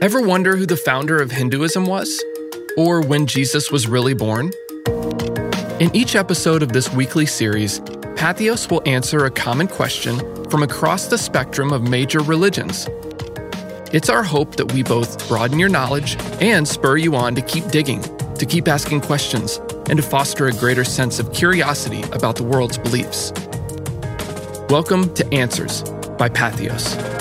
Ever wonder who the founder of Hinduism was? Or when Jesus was really born? In each episode of this weekly series, Patheos will answer a common question from across the spectrum of major religions. It's our hope that we both broaden your knowledge and spur you on to keep digging, to keep asking questions, and to foster a greater sense of curiosity about the world's beliefs. Welcome to Answers by Patheos.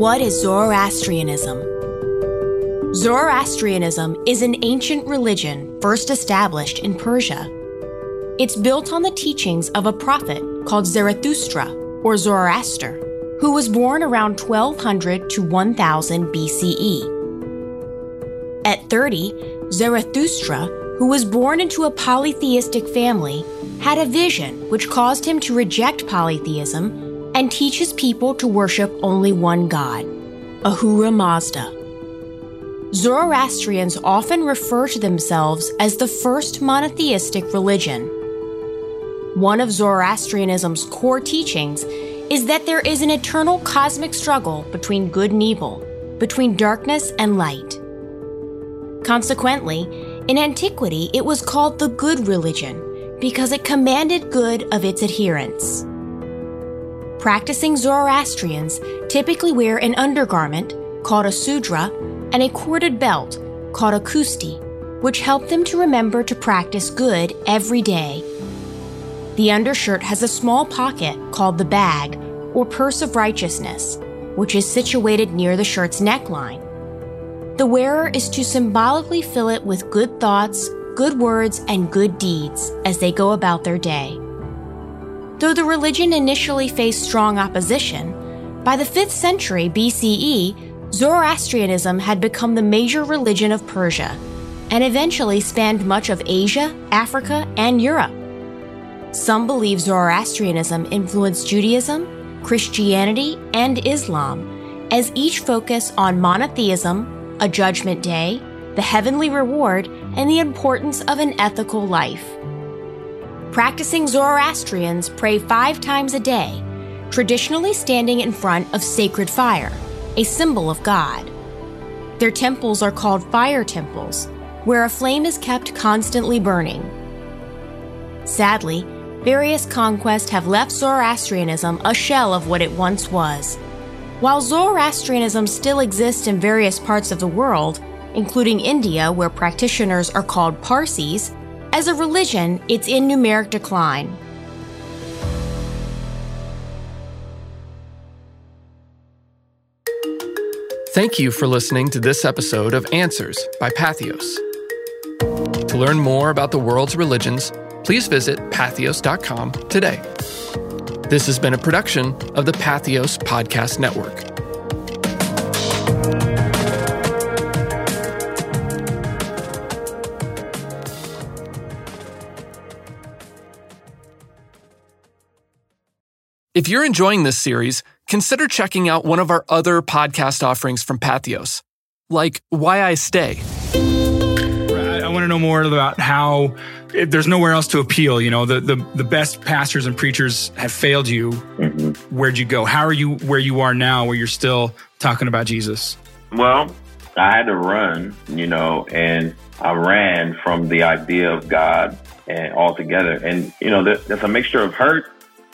What is Zoroastrianism? Zoroastrianism is an ancient religion first established in Persia. It's built on the teachings of a prophet called Zarathustra, or Zoroaster, who was born around 1200 to 1000 BCE. At 30, Zarathustra, who was born into a polytheistic family, had a vision which caused him to reject polytheism and teaches people to worship only one God, Ahura Mazda. Zoroastrians often refer to themselves as the first monotheistic religion. One of Zoroastrianism's core teachings is that there is an eternal cosmic struggle between good and evil, between darkness and light. Consequently, in antiquity, it was called the good religion because it commanded good of its adherents. Practicing Zoroastrians typically wear an undergarment called a sudra and a corded belt called a kusti, which help them to remember to practice good every day. The undershirt has a small pocket called the bag or purse of righteousness, which is situated near the shirt's neckline. The wearer is to symbolically fill it with good thoughts, good words, and good deeds as they go about their day. Though the religion initially faced strong opposition, by the 5th century BCE, Zoroastrianism had become the major religion of Persia and eventually spanned much of Asia, Africa, and Europe. Some believe Zoroastrianism influenced Judaism, Christianity, and Islam, as each focus on monotheism, a judgment day, the heavenly reward, and the importance of an ethical life. Practicing Zoroastrians pray five times a day, traditionally standing in front of sacred fire, a symbol of God. Their temples are called fire temples, where a flame is kept constantly burning. Sadly, various conquests have left Zoroastrianism a shell of what it once was. While Zoroastrianism still exists in various parts of the world, including India, where practitioners are called Parsis, as a religion, it's in numeric decline. Thank you for listening to this episode of Answers by Patheos. To learn more about the world's religions, please visit patheos.com today. This has been a production of the Patheos Podcast Network. If you're enjoying this series, consider checking out one of our other podcast offerings from Patheos, like Why I Stay. I want to know more about how there's nowhere else to appeal. You know, the, the, the best pastors and preachers have failed you. Mm-hmm. Where'd you go? How are you where you are now, where you're still talking about Jesus? Well, I had to run, you know, and I ran from the idea of God and altogether. And, you know, there's a mixture of hurt,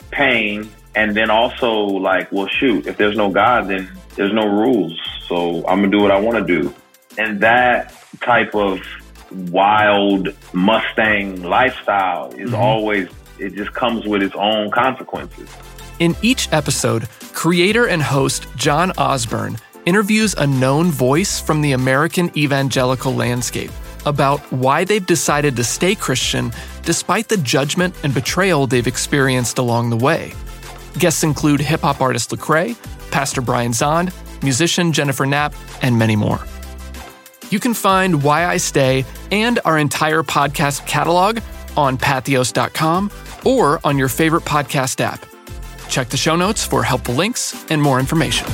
pain, and then also like, well, shoot, if there's no God, then there's no rules. So I'm gonna do what I want to do. And that type of wild Mustang lifestyle is mm-hmm. always, it just comes with its own consequences. In each episode, creator and host John Osborne interviews a known voice from the American evangelical landscape about why they've decided to stay Christian despite the judgment and betrayal they've experienced along the way. Guests include hip hop artist Lecrae, Pastor Brian Zahnd, musician Jennifer Knapp, and many more. You can find Why I Stay and our entire podcast catalog on patheos.com or on your favorite podcast app. Check the show notes for helpful links and more information.